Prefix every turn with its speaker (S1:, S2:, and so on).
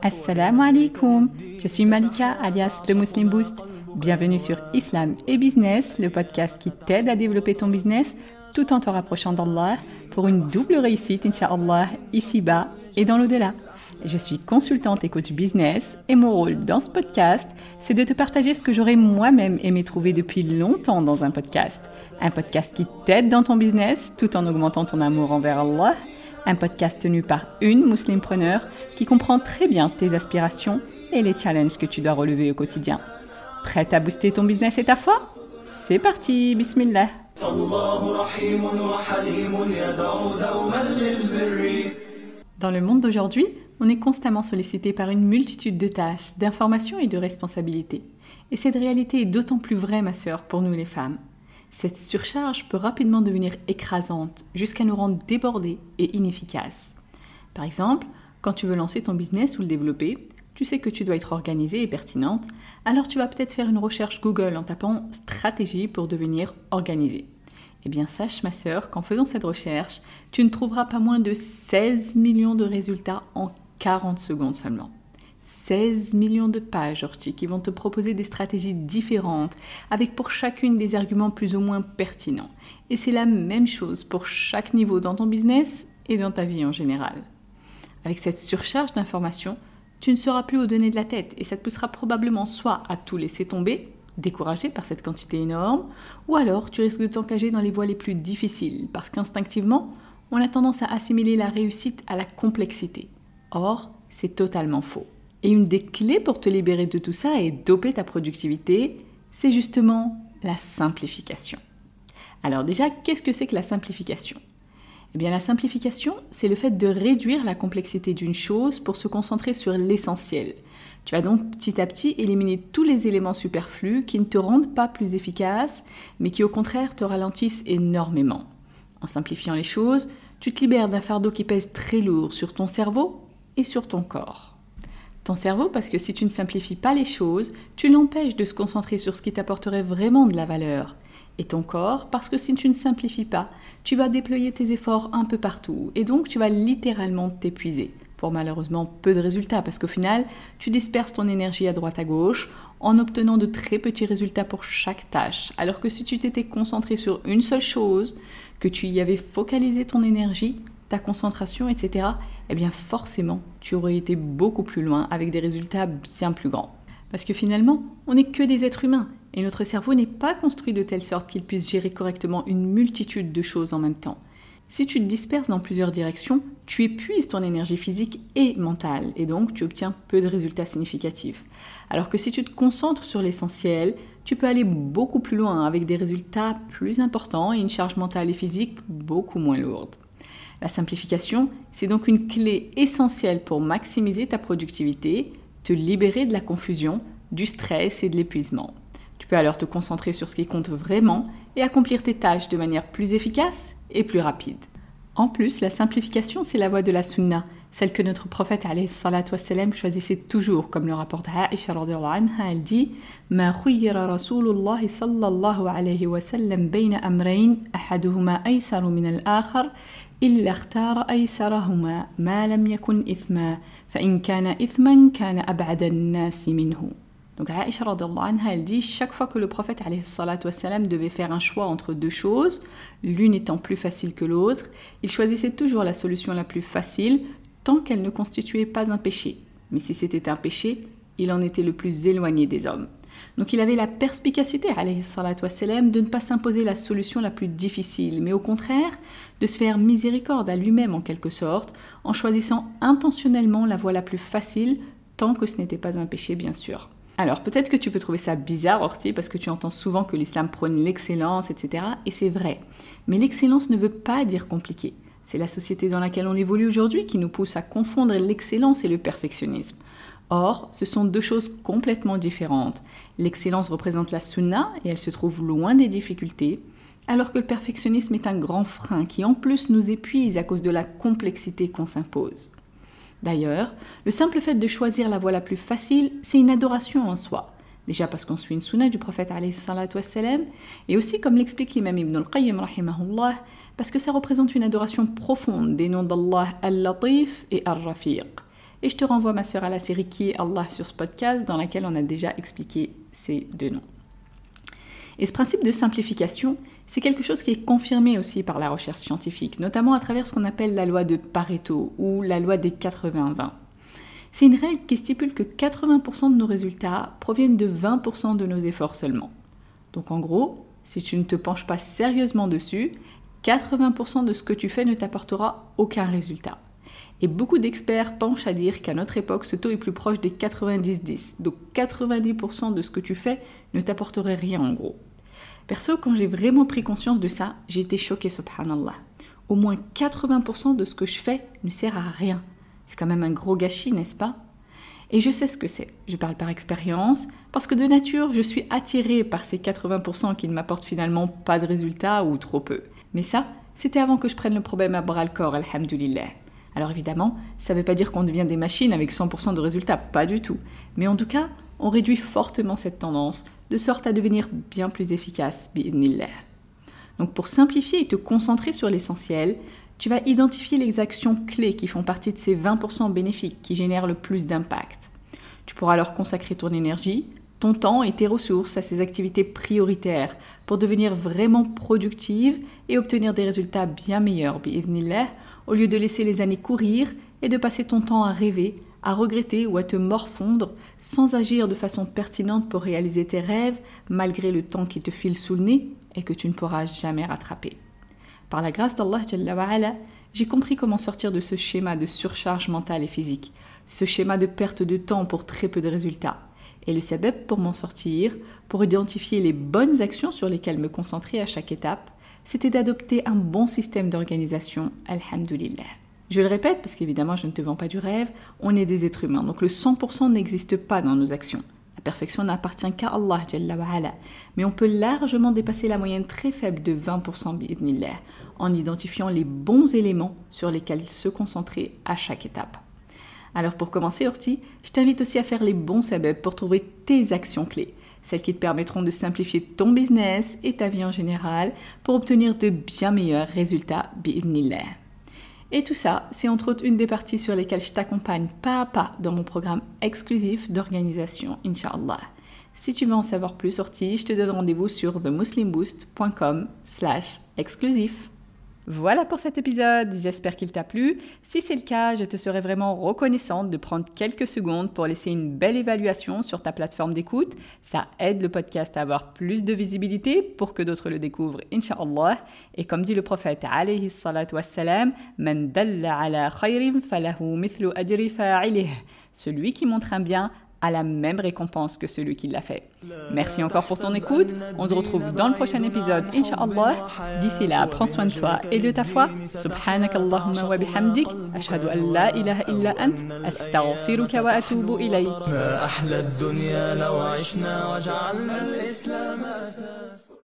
S1: Assalamu alaikum, je suis Malika alias The Muslim Boost. Bienvenue sur Islam et Business, le podcast qui t'aide à développer ton business tout en te rapprochant d'Allah pour une double réussite, Inch'Allah, ici-bas et dans l'au-delà. Je suis consultante et coach business et mon rôle dans ce podcast, c'est de te partager ce que j'aurais moi-même aimé trouver depuis longtemps dans un podcast. Un podcast qui t'aide dans ton business tout en augmentant ton amour envers Allah. Un podcast tenu par une preneur qui comprend très bien tes aspirations et les challenges que tu dois relever au quotidien. Prête à booster ton business et ta foi? C'est parti, bismillah. Dans le monde d'aujourd'hui, on est constamment sollicité par une multitude de tâches, d'informations et de responsabilités. Et cette réalité est d'autant plus vraie, ma sœur, pour nous les femmes. Cette surcharge peut rapidement devenir écrasante jusqu'à nous rendre débordés et inefficaces. Par exemple, quand tu veux lancer ton business ou le développer, tu sais que tu dois être organisée et pertinente, alors tu vas peut-être faire une recherche Google en tapant stratégie pour devenir organisée. Eh bien, sache, ma sœur, qu'en faisant cette recherche, tu ne trouveras pas moins de 16 millions de résultats en 40 secondes seulement. 16 millions de pages orti qui vont te proposer des stratégies différentes, avec pour chacune des arguments plus ou moins pertinents. Et c'est la même chose pour chaque niveau dans ton business et dans ta vie en général. Avec cette surcharge d'informations, tu ne seras plus au donné de la tête et ça te poussera probablement soit à tout laisser tomber, découragé par cette quantité énorme, ou alors tu risques de t'engager dans les voies les plus difficiles, parce qu'instinctivement, on a tendance à assimiler la réussite à la complexité. Or, c'est totalement faux. Et une des clés pour te libérer de tout ça et doper ta productivité, c'est justement la simplification. Alors déjà, qu'est-ce que c'est que la simplification? Eh bien la simplification, c'est le fait de réduire la complexité d'une chose pour se concentrer sur l'essentiel, tu vas donc petit à petit éliminer tous les éléments superflus qui ne te rendent pas plus efficace, mais qui au contraire te ralentissent énormément. En simplifiant les choses, tu te libères d'un fardeau qui pèse très lourd sur ton cerveau et sur ton corps. Ton cerveau, parce que si tu ne simplifies pas les choses, tu l'empêches de se concentrer sur ce qui t'apporterait vraiment de la valeur. Et ton corps, parce que si tu ne simplifies pas, tu vas déployer tes efforts un peu partout, et donc tu vas littéralement t'épuiser pour malheureusement peu de résultats, parce qu'au final, tu disperses ton énergie à droite à gauche en obtenant de très petits résultats pour chaque tâche, alors que si tu t'étais concentré sur une seule chose, que tu y avais focalisé ton énergie, ta concentration, etc., eh bien forcément, tu aurais été beaucoup plus loin avec des résultats bien plus grands. Parce que finalement, on n'est que des êtres humains, et notre cerveau n'est pas construit de telle sorte qu'il puisse gérer correctement une multitude de choses en même temps. Si tu te disperses dans plusieurs directions, tu épuises ton énergie physique et mentale et donc tu obtiens peu de résultats significatifs. Alors que si tu te concentres sur l'essentiel, tu peux aller beaucoup plus loin avec des résultats plus importants et une charge mentale et physique beaucoup moins lourde. La simplification, c'est donc une clé essentielle pour maximiser ta productivité, te libérer de la confusion, du stress et de l'épuisement. Tu peux alors te concentrer sur ce qui compte vraiment et accomplir tes tâches de manière plus efficace et plus rapide. En plus, la simplification, c'est la voie de la sunna, celle que notre prophète wassalam, choisissait toujours, comme le rapporte Aisha anha, elle dit Ma Rasulullah sallallahu alayhi wa sallam bayna amrayn ahaduhuma aysaru min al-akhar ikhtara aysarahuma ma lam yakun ithma fa in kana ithman kana ab'ada an-nas minhu donc Aisha anha, elle dit chaque fois que le prophète wassalam, devait faire un choix entre deux choses, l'une étant plus facile que l'autre, il choisissait toujours la solution la plus facile tant qu'elle ne constituait pas un péché. Mais si c'était un péché, il en était le plus éloigné des hommes. Donc il avait la perspicacité, wassalam, de ne pas s'imposer la solution la plus difficile, mais au contraire de se faire miséricorde à lui-même en quelque sorte, en choisissant intentionnellement la voie la plus facile, tant que ce n'était pas un péché bien sûr. Alors peut-être que tu peux trouver ça bizarre, Orti, parce que tu entends souvent que l'islam prône l'excellence, etc. Et c'est vrai. Mais l'excellence ne veut pas dire compliqué. C'est la société dans laquelle on évolue aujourd'hui qui nous pousse à confondre l'excellence et le perfectionnisme. Or, ce sont deux choses complètement différentes. L'excellence représente la sunna et elle se trouve loin des difficultés, alors que le perfectionnisme est un grand frein qui en plus nous épuise à cause de la complexité qu'on s'impose. D'ailleurs, le simple fait de choisir la voie la plus facile, c'est une adoration en soi. Déjà parce qu'on suit une sunna du prophète wassalam, et aussi comme l'explique l'imam Ibn al-Qayyim parce que ça représente une adoration profonde des noms d'Allah al-Latif et al-Rafiq. Et je te renvoie ma sœur à la série Qui est Allah sur ce podcast dans laquelle on a déjà expliqué ces deux noms. Et ce principe de simplification, c'est quelque chose qui est confirmé aussi par la recherche scientifique, notamment à travers ce qu'on appelle la loi de Pareto ou la loi des 80-20. C'est une règle qui stipule que 80% de nos résultats proviennent de 20% de nos efforts seulement. Donc en gros, si tu ne te penches pas sérieusement dessus, 80% de ce que tu fais ne t'apportera aucun résultat. Et beaucoup d'experts penchent à dire qu'à notre époque, ce taux est plus proche des 90-10. Donc 90% de ce que tu fais ne t'apporterait rien en gros. Perso, quand j'ai vraiment pris conscience de ça, j'ai été choquée, subhanallah. Au moins 80% de ce que je fais ne sert à rien. C'est quand même un gros gâchis, n'est-ce pas? Et je sais ce que c'est. Je parle par expérience, parce que de nature, je suis attirée par ces 80% qui ne m'apportent finalement pas de résultats ou trop peu. Mais ça, c'était avant que je prenne le problème à bras le corps, alhamdulillah. Alors évidemment, ça ne veut pas dire qu'on devient des machines avec 100% de résultats, pas du tout. Mais en tout cas, on réduit fortement cette tendance, de sorte à devenir bien plus efficace. Donc pour simplifier et te concentrer sur l'essentiel, tu vas identifier les actions clés qui font partie de ces 20% bénéfiques qui génèrent le plus d'impact. Tu pourras alors consacrer ton énergie, ton temps et tes ressources à ces activités prioritaires pour devenir vraiment productive et obtenir des résultats bien meilleurs, au lieu de laisser les années courir et de passer ton temps à rêver, à regretter ou à te morfondre sans agir de façon pertinente pour réaliser tes rêves malgré le temps qui te file sous le nez et que tu ne pourras jamais rattraper. Par la grâce d'Allah, j'ai compris comment sortir de ce schéma de surcharge mentale et physique, ce schéma de perte de temps pour très peu de résultats. Et le sabab pour m'en sortir, pour identifier les bonnes actions sur lesquelles me concentrer à chaque étape, c'était d'adopter un bon système d'organisation, alhamdulillah. Je le répète parce qu'évidemment je ne te vends pas du rêve, on est des êtres humains, donc le 100% n'existe pas dans nos actions perfection n'appartient qu'à Allah, mais on peut largement dépasser la moyenne très faible de 20% en identifiant les bons éléments sur lesquels se concentrer à chaque étape. Alors pour commencer, Orti, je t'invite aussi à faire les bons sabbats pour trouver tes actions clés, celles qui te permettront de simplifier ton business et ta vie en général pour obtenir de bien meilleurs résultats, bi'idnillah. Et tout ça, c'est entre autres une des parties sur lesquelles je t'accompagne pas à pas dans mon programme exclusif d'organisation, Inch'Allah. Si tu veux en savoir plus sur je te donne rendez-vous sur themuslimboost.com slash exclusif. Voilà pour cet épisode, j'espère qu'il t'a plu. Si c'est le cas, je te serais vraiment reconnaissante de prendre quelques secondes pour laisser une belle évaluation sur ta plateforme d'écoute. Ça aide le podcast à avoir plus de visibilité pour que d'autres le découvrent, inshallah. Et comme dit le prophète alayhi salatu wassalam, Man. Celui qui montre un bien a la même récompense que celui qui l'a fait. Merci encore pour ton écoute. On se retrouve dans le prochain épisode, Inch'Allah. D'ici là, prends soin de toi et de ta foi. Subhanak Allahumma wa bihamdik. Ashhadu an la ilaha illa ant. Astaghfiruka wa atubu ilayk.